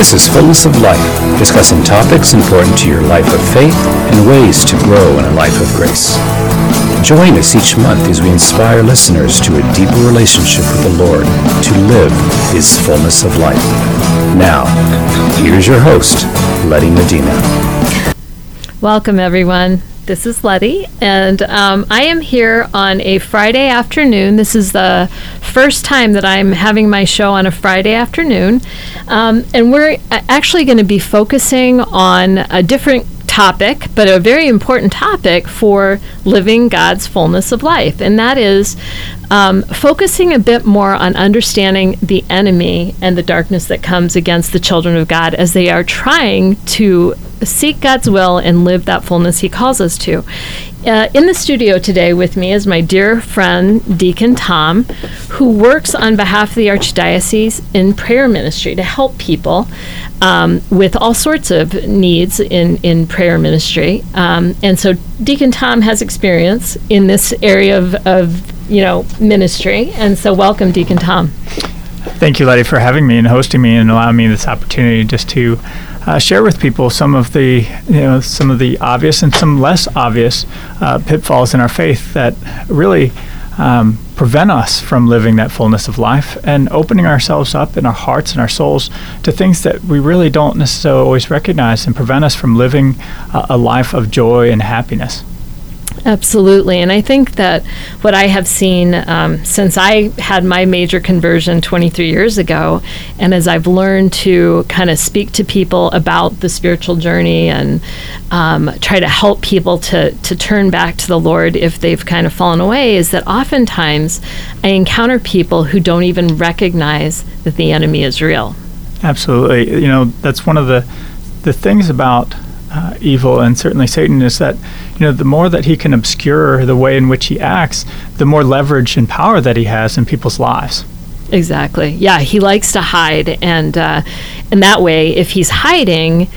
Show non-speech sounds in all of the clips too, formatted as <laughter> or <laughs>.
This is Fullness of Life, discussing topics important to your life of faith and ways to grow in a life of grace. Join us each month as we inspire listeners to a deeper relationship with the Lord to live His fullness of life. Now, here's your host, Letty Medina. Welcome, everyone. This is Letty, and um, I am here on a Friday afternoon. This is the first time that I'm having my show on a Friday afternoon, um, and we're actually going to be focusing on a different topic, but a very important topic for living God's fullness of life, and that is um, focusing a bit more on understanding the enemy and the darkness that comes against the children of God as they are trying to seek God's will and live that fullness He calls us to. Uh, in the studio today with me is my dear friend Deacon Tom, who works on behalf of the Archdiocese in prayer ministry to help people um, with all sorts of needs in, in prayer ministry. Um, and so Deacon Tom has experience in this area of, of you know ministry, and so welcome, Deacon Tom. Thank you, Letty, for having me and hosting me and allowing me this opportunity just to uh, share with people some of the you know some of the obvious and some less obvious uh, pitfalls in our faith that really um, prevent us from living that fullness of life and opening ourselves up in our hearts and our souls to things that we really don't necessarily always recognize and prevent us from living uh, a life of joy and happiness. Absolutely. And I think that what I have seen um, since I had my major conversion 23 years ago, and as I've learned to kind of speak to people about the spiritual journey and um, try to help people to, to turn back to the Lord if they've kind of fallen away, is that oftentimes I encounter people who don't even recognize that the enemy is real. Absolutely. You know, that's one of the, the things about uh, evil and certainly Satan is that you know the more that he can obscure the way in which he acts, the more leverage and power that he has in people's lives. Exactly. Yeah, he likes to hide, and uh, and that way, if he's hiding,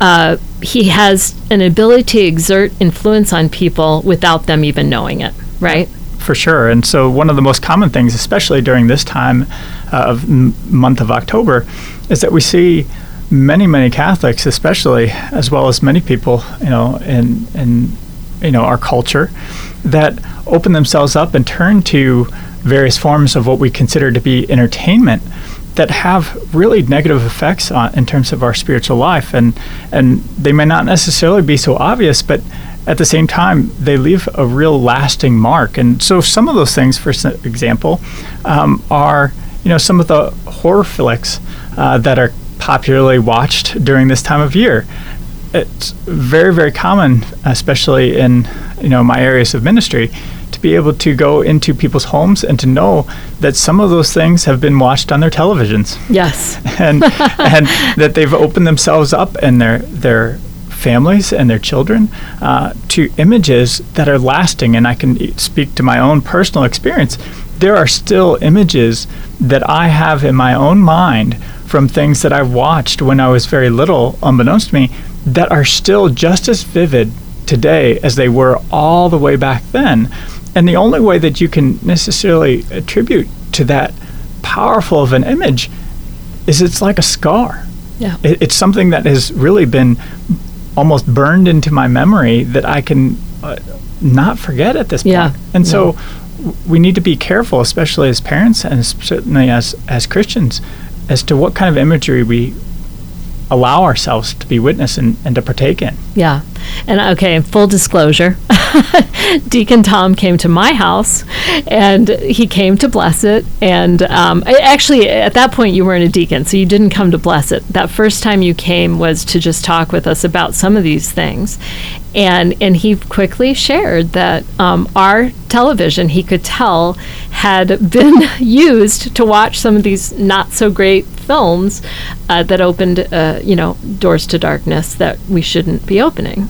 uh, he has an ability to exert influence on people without them even knowing it. Right. For sure. And so, one of the most common things, especially during this time uh, of m- month of October, is that we see many, many Catholics, especially, as well as many people, you know, in in you know our culture, that open themselves up and turn to various forms of what we consider to be entertainment that have really negative effects on in terms of our spiritual life, and and they may not necessarily be so obvious, but at the same time, they leave a real lasting mark. And so, some of those things, for example, um, are you know some of the horror flicks uh, that are popularly watched during this time of year. It's very, very common, especially in you know my areas of ministry, to be able to go into people's homes and to know that some of those things have been watched on their televisions. Yes, <laughs> and and that they've opened themselves up and their their families and their children uh, to images that are lasting. And I can speak to my own personal experience. There are still images that I have in my own mind from things that I watched when I was very little, unbeknownst to me, that are still just as vivid today as they were all the way back then. And the only way that you can necessarily attribute to that powerful of an image is it's like a scar. Yeah. It, it's something that has really been almost burned into my memory that I can uh, not forget at this point. Yeah. And so we need to be careful, especially as parents and certainly as, as Christians, as to what kind of imagery we allow ourselves to be witness and, and to partake in. Yeah. And okay, full disclosure <laughs> Deacon Tom came to my house and he came to bless it. And um, actually, at that point, you weren't a deacon, so you didn't come to bless it. That first time you came was to just talk with us about some of these things. And, and he quickly shared that um, our television, he could tell, had been <laughs> used to watch some of these not so great films uh, that opened, uh, you know, doors to darkness that we shouldn't be opening.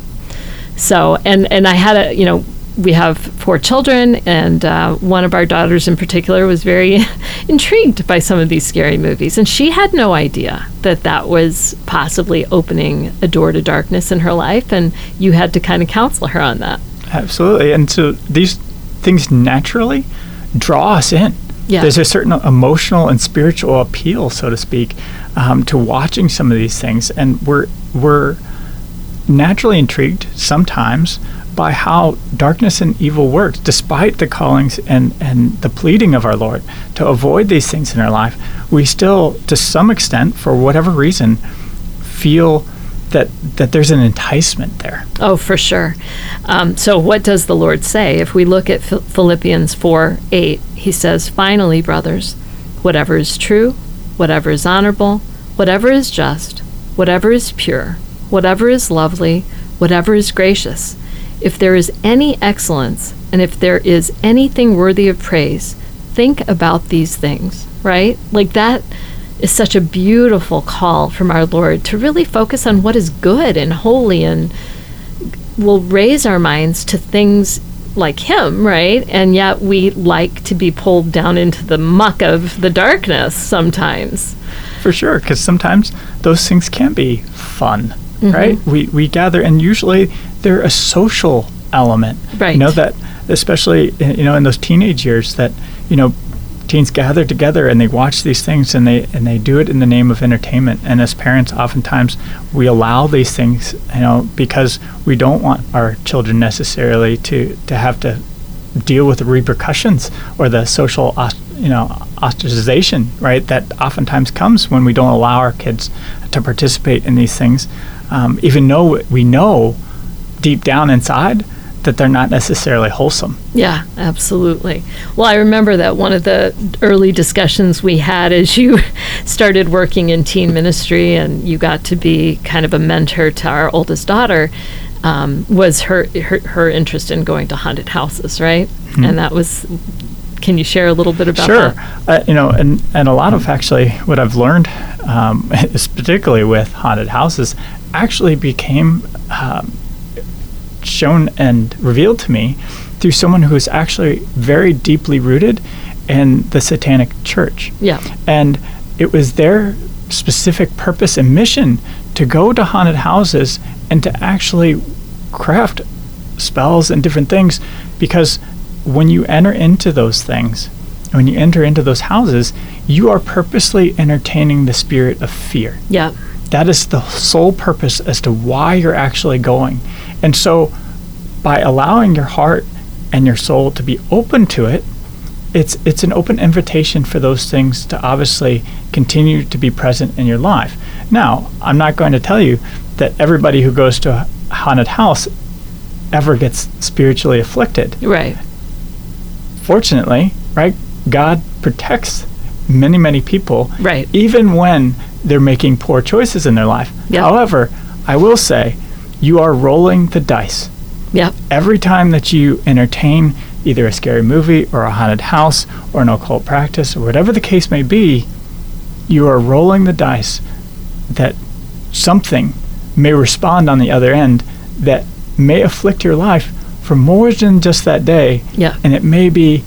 So, and and I had a, you know, we have four children, and uh, one of our daughters in particular was very <laughs> intrigued by some of these scary movies, and she had no idea that that was possibly opening a door to darkness in her life, and you had to kind of counsel her on that. Absolutely, and so these things naturally draw us in. Yeah. There's a certain emotional and spiritual appeal, so to speak, um, to watching some of these things, and we're we're naturally intrigued sometimes by how darkness and evil works, despite the callings and, and the pleading of our Lord to avoid these things in our life. We still, to some extent, for whatever reason, feel that that there's an enticement there. Oh, for sure. Um, so, what does the Lord say? If we look at Phil- Philippians 4 8, he says, Finally, brothers, whatever is true, whatever is honorable, whatever is just, whatever is pure, whatever is lovely, whatever is gracious, if there is any excellence, and if there is anything worthy of praise, think about these things, right? Like that is such a beautiful call from our Lord to really focus on what is good and holy and will raise our minds to things like him, right? And yet we like to be pulled down into the muck of the darkness sometimes. For sure, because sometimes those things can be fun, Mm-hmm. right? We we gather, and usually they're a social element. Right. You know that, especially you know in those teenage years, that you know teens gather together and they watch these things and they and they do it in the name of entertainment. And as parents, oftentimes we allow these things, you know, because we don't want our children necessarily to to have to deal with the repercussions or the social you know ostracization right that oftentimes comes when we don't allow our kids to participate in these things um, even though we know deep down inside that they're not necessarily wholesome Yeah, absolutely. Well, I remember that one of the early discussions we had as you <laughs> started working in teen ministry and you got to be kind of a mentor to our oldest daughter um, was her, her her interest in going to haunted houses, right? And that was. Can you share a little bit about sure that? uh, you know and and a lot of actually what i've learned um, is <laughs> particularly with haunted houses actually became um, shown and revealed to me through someone who is actually very deeply rooted in the satanic church Yeah. and it was their specific purpose and mission to go to haunted houses and to actually craft spells and different things because when you enter into those things when you enter into those houses you are purposely entertaining the spirit of fear Yeah. That is the sole purpose as to why you're actually going. And so by allowing your heart and your soul to be open to it, it's it's an open invitation for those things to obviously continue to be present in your life. Now, I'm not going to tell you that everybody who goes to a haunted house ever gets spiritually afflicted Right. fortunately, right, God protects many, many people, Right. even when they're making poor choices in their life. Yep. However, I will say, you are rolling the dice. Yep. Every time that you entertain either a scary movie or a haunted house or an occult practice or whatever the case may be, you are rolling the dice that something may respond on the other end that may afflict your life for more than just that day. Yeah. And it may be,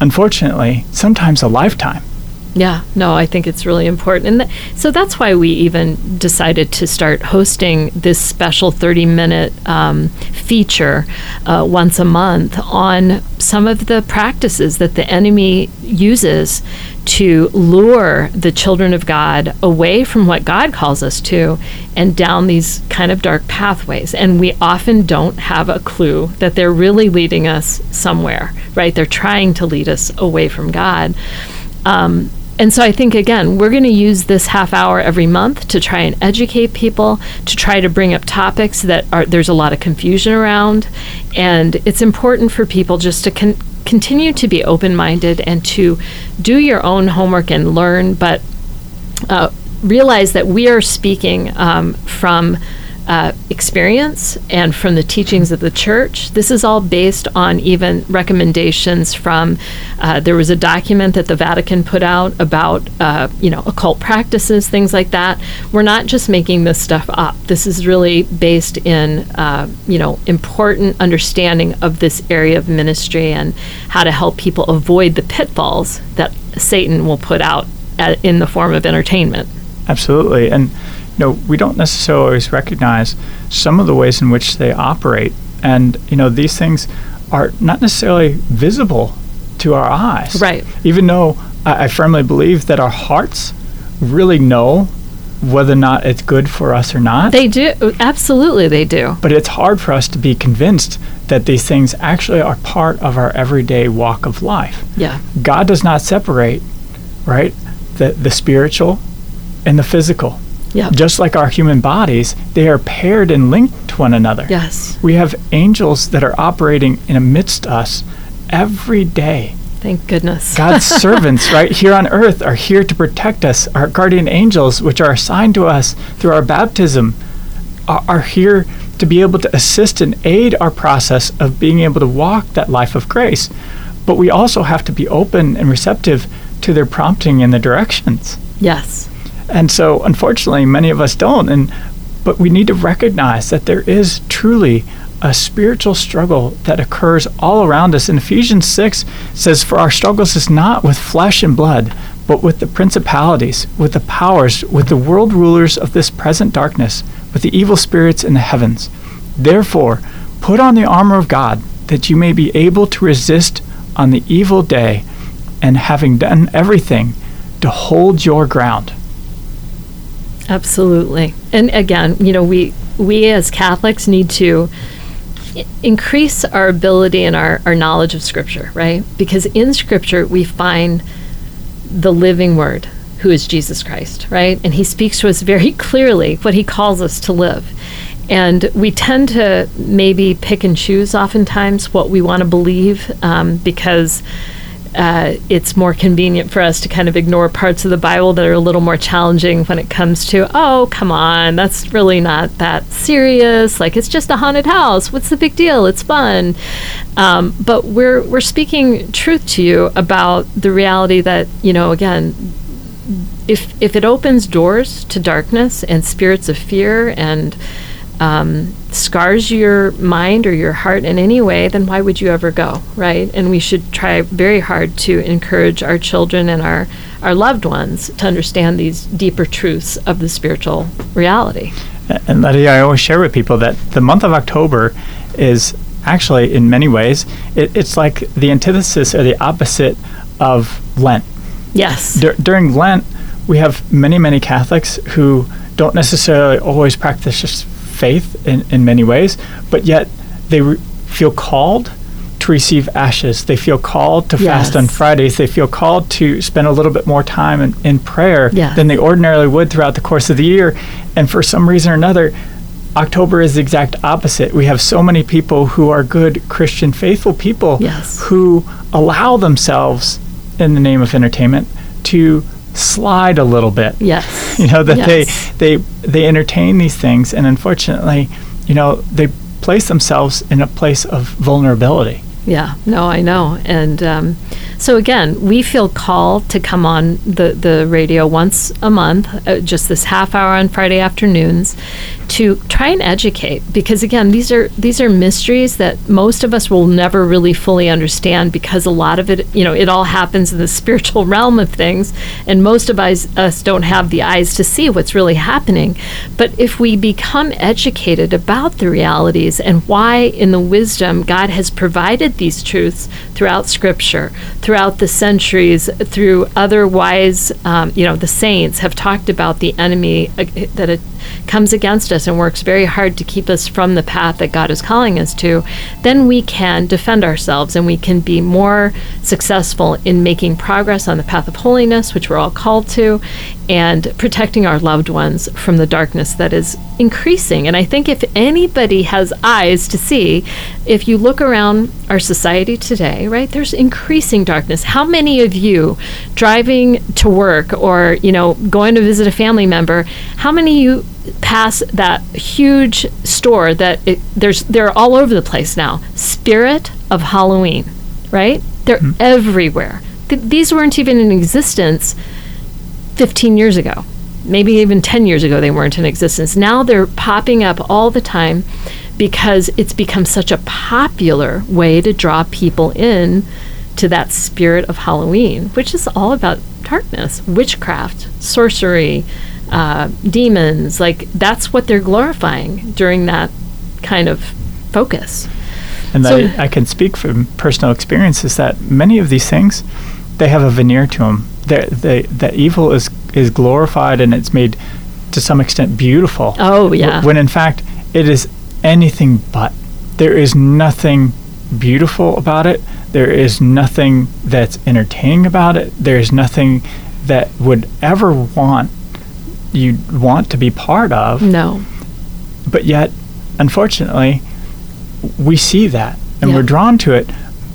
unfortunately, sometimes a lifetime. Yeah, no, I think it's really important. And th- so that's why we even decided to start hosting this special 30 minute um, feature uh, once a month on some of the practices that the enemy uses to lure the children of God away from what God calls us to and down these kind of dark pathways. And we often don't have a clue that they're really leading us somewhere, right? They're trying to lead us away from God. Um, and so I think again, we're going to use this half hour every month to try and educate people, to try to bring up topics that are there's a lot of confusion around, and it's important for people just to con- continue to be open-minded and to do your own homework and learn, but uh, realize that we are speaking um, from uh, experience and from the teachings of the church. This is all based on even recommendations from. Uh, there was a document that the Vatican put out about, uh, you know, occult practices, things like that. We're not just making this stuff up. This is really based in, uh, you know, important understanding of this area of ministry and how to help people avoid the pitfalls that Satan will put out at, in the form of entertainment. Absolutely. And know, we don't necessarily always recognize some of the ways in which they operate. And, you know, these things are not necessarily visible to our eyes. Right. Even though I, I firmly believe that our hearts really know whether or not it's good for us or not. They do. Absolutely, they do. but it's hard for us to be convinced that these things actually are part of our everyday walk of life. Yeah. God does not separate, right, the, the spiritual and the physical. Yeah. Just like our human bodies, they are paired and linked to one another. Yes. We have angels that are operating in amidst us every day. Thank goodness. <laughs> God's <laughs> servants, right here on earth, are here to protect us. Our guardian angels, which are assigned to us through our baptism, are, are here to be able to assist and aid our process of being able to walk that life of grace. But we also have to be open and receptive to their prompting and the directions. yes. And so, unfortunately, many of us don't. And but we need to recognize that there is truly a spiritual struggle that occurs all around us. And Ephesians six says, "For our struggles is not with flesh and blood, but with the principalities, with the powers, with the world rulers of this present darkness, with the evil spirits in the heavens. Therefore, put on the armor of God, that you may be able to resist on the evil day, and having done everything, to hold your ground." Absolutely. And again, you know, we we as Catholics need to increase our ability and our, our knowledge of Scripture, right? Because in Scripture we find the living Word, who is Jesus Christ, right? And He speaks to us very <laughs> clearly what He calls us to live. And we tend to maybe pick and choose oftentimes what we want to believe um, because uh, it's more convenient for us to kind of ignore parts of the Bible that are a little more challenging when it comes to, oh, come on, that's really not that serious. Like it's just a haunted house. What's the big deal? It's fun. Um, but we're we're speaking truth to you about the reality that you know again. If, if it opens doors to darkness and spirits of fear and um, scars your mind or your heart in any way, then why would you ever go, right? And we should try very hard to encourage our children and our, our loved ones to understand these deeper truths of the spiritual reality. And Letty, I always share with people that the month of October is actually, in many ways, it, it's like the antithesis or the opposite of Lent. Yes. Dur- during Lent, we have many, many Catholics who don't necessarily always practice just faith in, in many ways, but yet they re- feel called to receive ashes. They feel called to fast on Fridays. They feel called to spend a little bit more time in, in prayer Yes. than they ordinarily would throughout the course of the year. And for some reason or another, October is the exact opposite. We have so many people who are good Christian, faithful people Yes. who allow themselves, in the name of entertainment, to slide a little bit. Yes. <laughs> You know that Yes. they they they entertain these things, and unfortunately, you know they place themselves in a place of vulnerability. Yeah, no, I know. And um, so again, we feel called to come on the, the radio once a month, uh, just this half hour on Friday afternoons, to try and educate. Because again, these are these are mysteries that most of us will never really fully understand because a lot of it, you know, it all happens in the <laughs> spiritual realm of things, and most of us, don't have the eyes to see what's really happening. But if we become educated about the realities and why, in the wisdom, God has provided these truths throughout Scripture, throughout the centuries, through other wise, um, you know, the saints have talked about the enemy uh, that comes against us and works very hard to keep us from the path that God is calling us to, then we can defend ourselves and we can be more successful in making progress on the path of holiness, which we're all called to, and protecting our loved ones from the darkness that is increasing. And I think if anybody has eyes to see, if you look around our society today, right, there's increasing darkness. How many of you driving to work or, you know, going to visit a family member, how many of you pass that huge store that it, there's they're all over the place now. Spirit of Halloween, right? They're mm-hmm. everywhere. Th- these weren't even in existence 15 years ago. Maybe even 10 years ago they weren't in existence. Now they're popping up all the time because it's become such a popular way to draw people in to that spirit of Halloween, which is all about darkness, witchcraft, sorcery, uh, demons. Like that's what they're glorifying during that kind of focus. And So- I, I can speak from personal experience is that many of these things, they have a veneer to them. They, that evil is, is glorified and it's made to some extent beautiful. Oh, yeah. When in fact, it is anything but. There is nothing beautiful about it. There is nothing that's entertaining about it. There is nothing that would ever want you want to be part of No. but yet unfortunately we see that and Yeah. we're drawn to it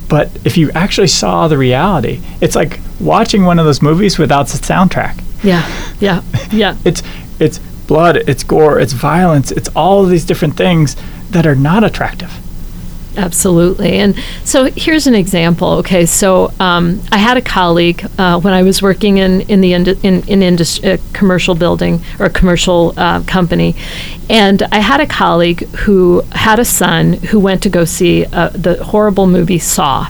but if you actually saw the reality it's like watching one of those movies without the soundtrack Yeah. Yeah. <laughs> Yeah. it's it's blood it's gore it's violence it's all of these different things that are not attractive Absolutely. And so here's an example. Okay, so um, I had a colleague uh, when I was working in in the in in indus- uh, commercial building or commercial uh, company, and I had a colleague who had a son who went to go see uh, the horrible movie Saw.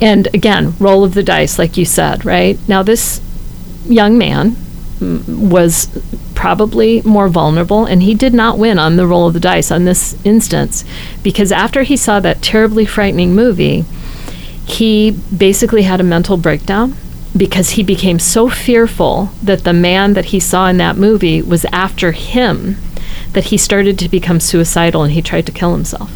And again, roll of the dice, like you said, right? Now this young man was probably more vulnerable, and he did not win on the roll of the dice on this instance because after he saw that terribly frightening movie, he basically had a mental breakdown because he became so fearful that the man that he saw in that movie was after him that he started to become suicidal and he tried to kill himself.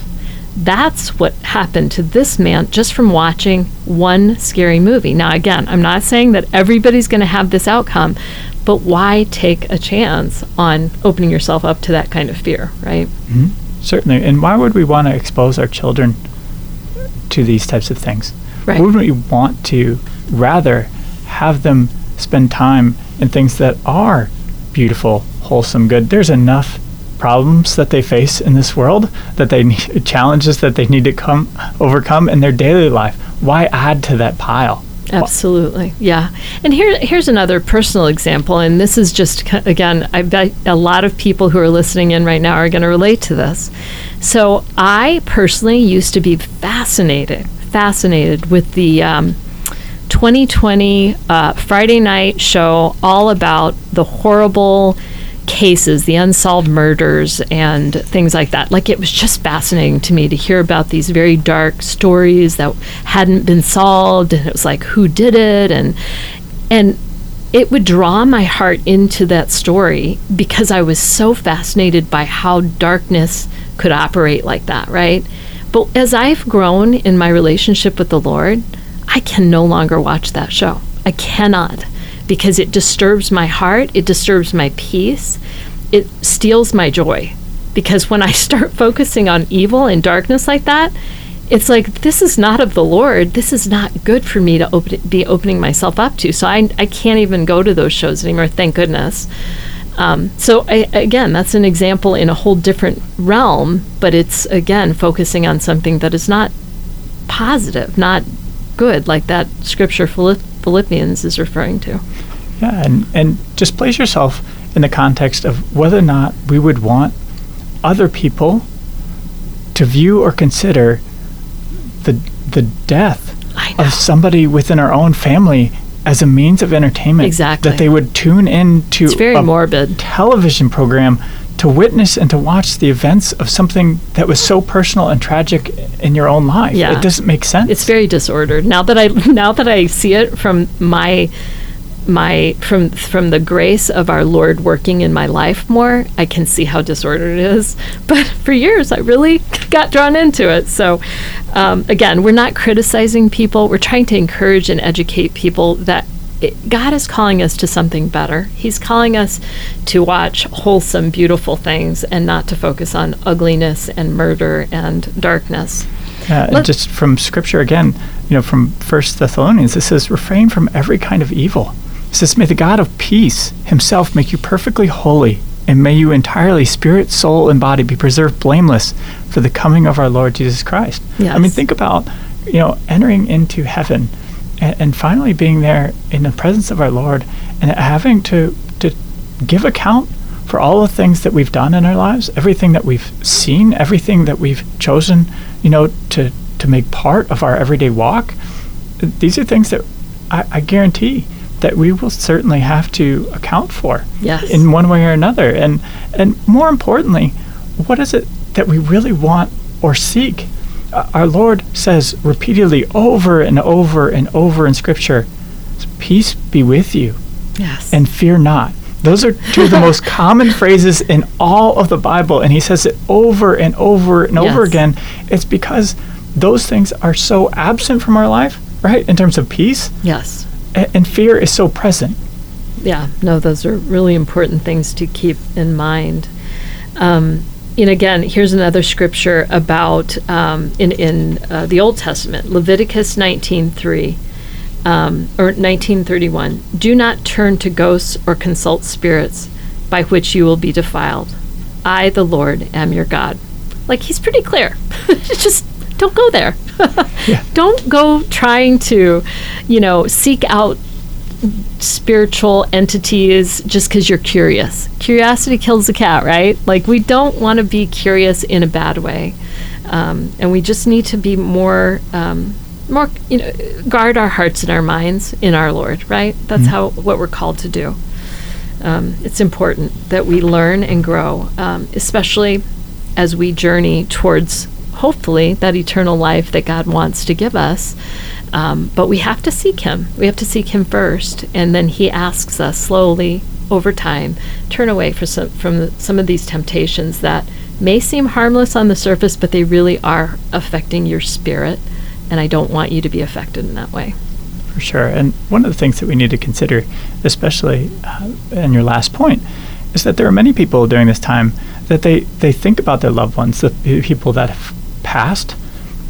That's what happened to this man just from watching one scary movie. Now, again, I'm not saying that everybody's going to have this outcome, but why take a chance on opening yourself up to that kind of fear, right? Mm-hmm. certainly. And why would we want to expose our children to these types of things? Right. wouldn't we want to rather have them spend time in things that are beautiful wholesome good? There's enough problems that they face in this world that they need challenges that they need to come overcome in their daily life. Why add to that pile Absolutely, yeah. And here, here's another personal example, and this is just again, I bet a lot of people who are listening in right now are going to relate to this. So, I personally used to be fascinated, fascinated with the um, 2020 uh, Friday night show, all about the horrible cases, the unsolved murders, and things like that. Like it was just fascinating to me to hear about these very dark stories that hadn't been solved, and it was like who did it, and and it would draw my heart into that story because I was so fascinated by how darkness could operate like that, right? But as I've grown in my relationship with the Lord, I can no longer watch that show. I cannot because it disturbs my heart, it disturbs my peace, it steals my joy. Because when I <laughs> start focusing on evil and darkness like that, it's like this is not of the Lord. This is not good for me to open, be opening myself up to. So I, I can't even go to those shows anymore. Thank goodness. Um, so I, again, that's an example in a whole different realm, but it's again focusing on something that is not positive, not good, like that scripture Philipp- Philippians is referring to. Yeah, and, and just place yourself in the context of whether or not we would want other people to view or consider the the death of somebody within our own family as a means of entertainment. Exactly. That they would tune in to It's very a morbid. television program to witness and to watch the events of something that was so personal and tragic in your own life. Yeah. It doesn't make sense. It's very disordered. Now that I <laughs> now that I see it from my my from from the grace of our Lord working in my life more, I can see how disordered it is. <laughs> But for years, I really <laughs> got drawn into it. So, um, again, we're not criticizing people. We're trying to encourage and educate people that it, God is calling us to something better. He's calling us to watch wholesome, beautiful things and not to focus on ugliness and murder and darkness. Yeah, and Let- just from scripture again, you know, from First Thessalonians, it says, refrain from every kind of evil. It says, may the God of peace himself make you perfectly holy, and may you entirely, spirit, soul, and body, be preserved blameless for the coming of our Lord Jesus Christ. I mean, think about, you know, entering into heaven and, and finally being there in the presence of our Lord and having to, to give account for all the things that we've done in our lives, everything that we've seen, everything that we've chosen, you know, to, to make part of our everyday walk. These are things that I, I guarantee that we will certainly have to account for Yes. in one way or another. And and more importantly, what is it that we really want or seek? Our Lord says repeatedly over and over and over in Scripture, "Peace be with you, Yes. and fear not." Those are two of the most <laughs> common phrases in all of the Bible, and He says it over and over and over again. It's because those things are so absent from our life, right? In terms of peace, yes. a- and fear is so present. Yeah, no, those are really important things to keep in mind. Um, and again, here's another scripture about um, in in uh, the Old Testament, Leviticus 19:3 um, or 19:31. Do not turn to ghosts or consult spirits, by which you will be defiled. I, the Lord, am your God. Like he's pretty clear. <laughs> Just don't go there. Yeah. <laughs> Don't go trying to, you know, seek out spiritual entities just because you're curious. Curiosity kills the cat, right? Like, we don't want to be curious in a bad way. Um, and we just need to be more, um, more, you know, guard our hearts and our minds in our Lord, right? That's how, what we're called to do. Um, it's important that we learn and grow, um, especially as we journey towards hopefully that eternal life that God wants to give us. Um, but we have to seek Him. We have to seek Him first, and then He asks us slowly over time turn away some, from the, some of these temptations that may seem harmless on the surface, but they really are affecting your spirit. And I don't want you to be affected in that way. For sure. And one of the things that we need to consider, especially uh, in your last point, is that there are many people during this time that they, they think about their loved ones, the people that have passed,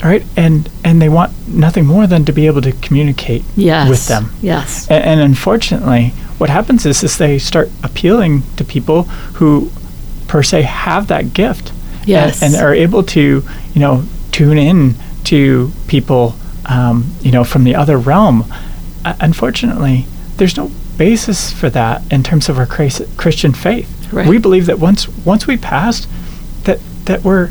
right? And and they want nothing more than to be able to communicate Yes. with them. Yes. A- And, unfortunately, what happens is, is they start appealing to people who, per se, have that gift, and- Yes. and, are able to, you know, tune in to people, um, you know, from the other realm. Uh, unfortunately, there's no basis for that in terms of our Chris- Christian faith. Right. We believe that once once we passed, that that we're,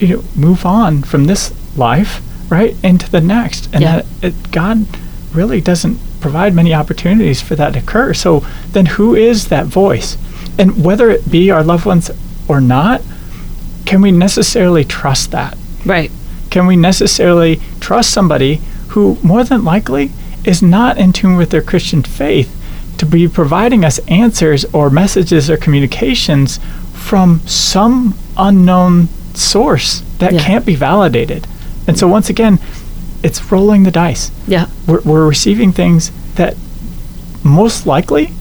you know, move on from this life, right, into the next, and Yeah. that it, God really doesn't provide many opportunities for that to occur. So then, who is that voice? And whether it be our loved ones or not, can we necessarily trust that? Right. Can we necessarily trust somebody who, more than likely, is not in tune with their Christian faith to be providing us answers or messages or communications from some unknown source that Yeah. can't be validated? And so, once again, it's rolling the dice Yeah. we're, we're receiving things that most likely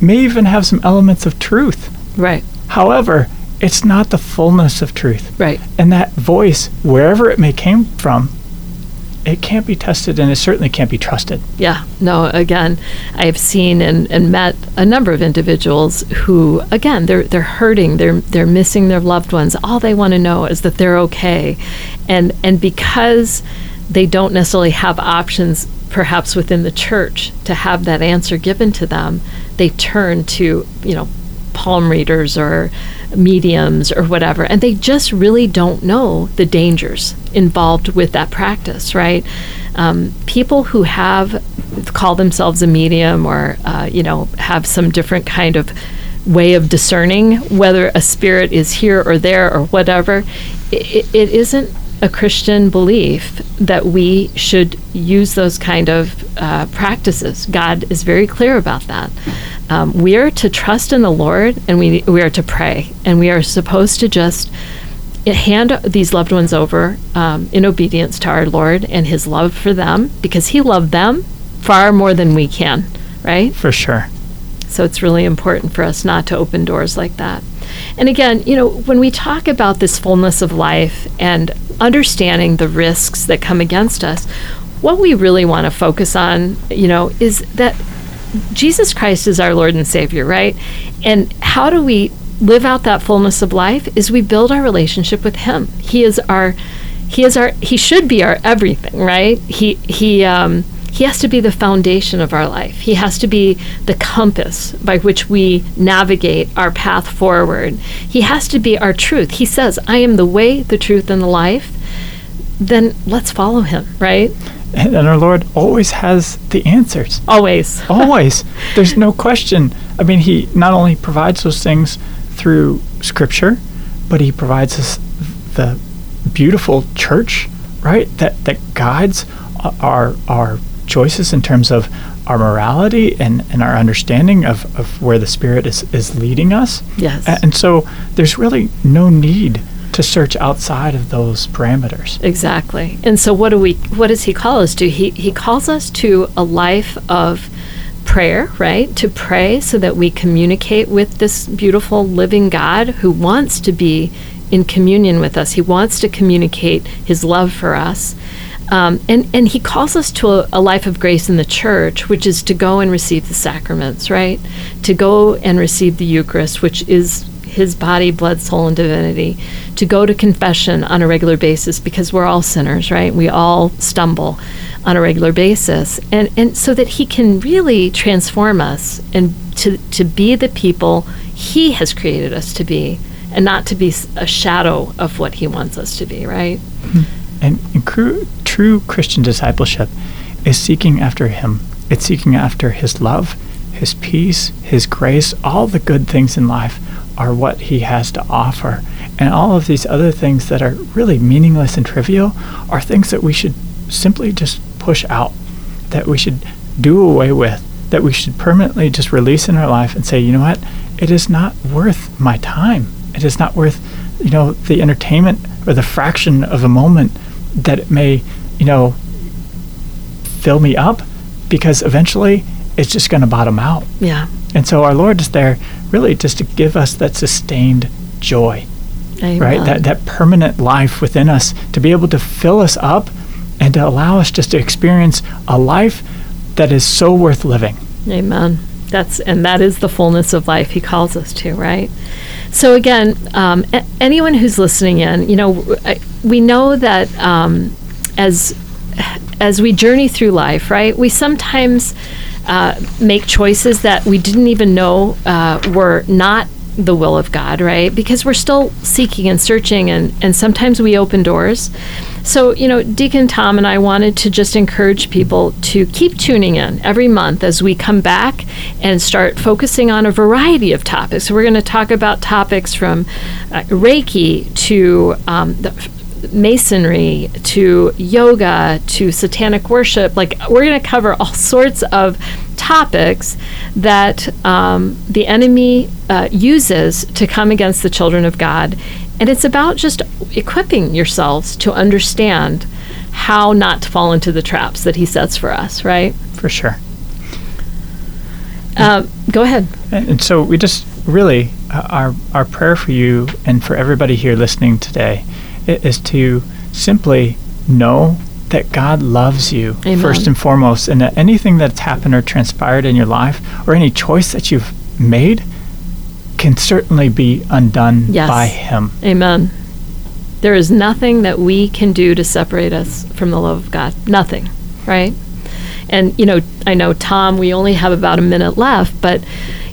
may even have some elements of truth. Right. However, it's not the fullness of truth. Right. And that voice, wherever it may came from, it can't be tested and it certainly can't be trusted. Yeah, no, again, I've seen and, and met a number of individuals who, again, they're they're hurting, they're they're missing their loved ones. All they want to know is that they're okay. And and because they don't necessarily have options perhaps within the church to have that answer given to them, they turn to, you know, palm readers or mediums or whatever, and they just really don't know the dangers involved with that practice, right? Um, people who have call themselves a medium or uh, you know have some different kind of way of discerning whether a spirit is here or there or whatever, it, it isn't a Christian belief that we should use those kind of uh, practices. God is very clear about that. Um, we are to trust in the Lord, and we we are to pray, and we are supposed to just hand these loved ones over um, in obedience to our Lord and His love for them, because He loved them far more than we can, right? For sure. So it's really important for us not to open doors like that. And again, you know, when we talk about this fullness of life and understanding the risks that come against us, what we really want to focus on, you know, is that Jesus Christ is our Lord and Savior, right? And how do we live out that fullness of life is we build our relationship with him. He is our he is our he should be our everything, right? He he um he has to be the foundation of our life. He has to be the compass by which we navigate our path forward. He has to be our truth. He says, I am the way, the truth, and the life. Then let's follow him, right? And, our Lord always has the answers. Always. <laughs> Always. There's no question. I mean, He not only provides those things through Scripture, but He provides us the beautiful church, right? That that guides our our choices in terms of our morality and, and our understanding of, of where the Spirit is, is leading us. Yes. And so there's really no need to search outside of those parameters. Exactly. And so what do we what does he call us to? He he calls us to a life of prayer, right? To pray so that we communicate with this beautiful living God who wants to be in communion with us. He wants to communicate his love for us. Um, and, and he calls us to a, a life of grace in the church, which is to go and receive the sacraments, right? To go and receive the Eucharist, which is his body, blood, soul, and divinity, to go to confession on a regular basis because we're all sinners, right? We all stumble on a regular basis. And, and so that he can really transform us and to, to be the people he has created us to be and not to be a shadow of what he wants us to be, right? And, and cru- true Christian discipleship is seeking after Him. It's seeking after His love, His peace, His grace. All the good things in life are what He has to offer. And all of these other things that are really meaningless and trivial are things that we should simply just push out, that we should do away with, that we should permanently just release in our life and say, you know what? It is not worth my time. It is not worth, you know, the entertainment or the fraction of a moment that it may, you know, fill me up because eventually it's just going to bottom out. Yeah. And so our Lord is there really just to give us that sustained joy, Amen. right? That that permanent life within us to be able to fill us up and to allow us just to experience a life that is so worth living. Amen. That's and that is the fullness of life he calls us to, right? So again, um, a- anyone who's listening in, you know, I- we know that um, as as we journey through life, right? We sometimes uh, make choices that we didn't even know uh, were not the will of God, right? Because we're still seeking and searching, and, and sometimes we open doors. So, you know, Deacon Tom and I wanted to just encourage people to keep tuning in every month as we come back and start focusing on a variety of topics. So, we're going to talk about topics from uh, Reiki to um, the masonry to yoga to satanic worship. Like, we're going to cover all <laughs> sorts of topics that um, the enemy uh, uses to come against the children of God. And it's about just equipping yourselves to understand how not to fall into the traps that he sets for us, right? For sure. Uh, go ahead. And, so we just really uh, our our prayer for you and for everybody here listening today is to simply know that God loves you Amen. first and foremost, and that anything that's happened or transpired in your life or any choice that you've made can certainly be undone Yes. by Him. Amen. There is nothing that we can do to separate us from the love of God. Nothing, right? And, you know, I know, Tom, we only have about a minute left, but,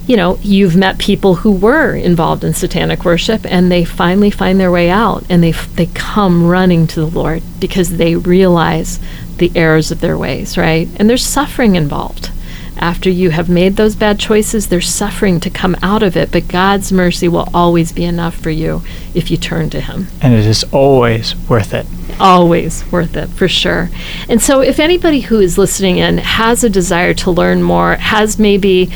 you know, you've met people who were involved in satanic worship and they finally find their way out and they, they come running to the Lord because they realize the errors of their ways, right? And there's suffering involved. After you have made those bad choices, there's suffering to come out of it, but God's mercy will always be enough for you if you turn to Him. And it is always worth it. Always worth it, for sure. And so, if anybody who is listening in has a desire to learn more, has maybe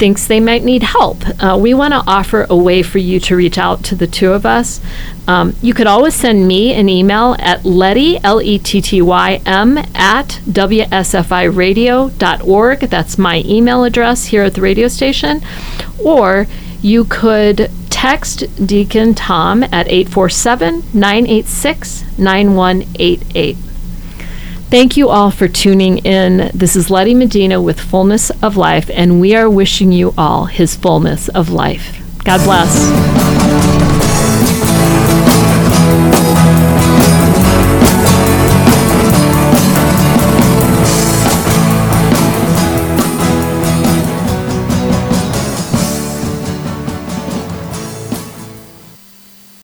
thinks they might need help, uh, we want to offer a way for you to reach out to the two of us. Um, you could always send me an email at Letty, L E T T Y M, at WSFIRadio.org. That's my email address here at the radio station. Or you could text Deacon Tom at 847 986 9188. Thank you all for tuning in. This is Letty Medina with Fullness of Life, and we are wishing you all his fullness of life. God bless.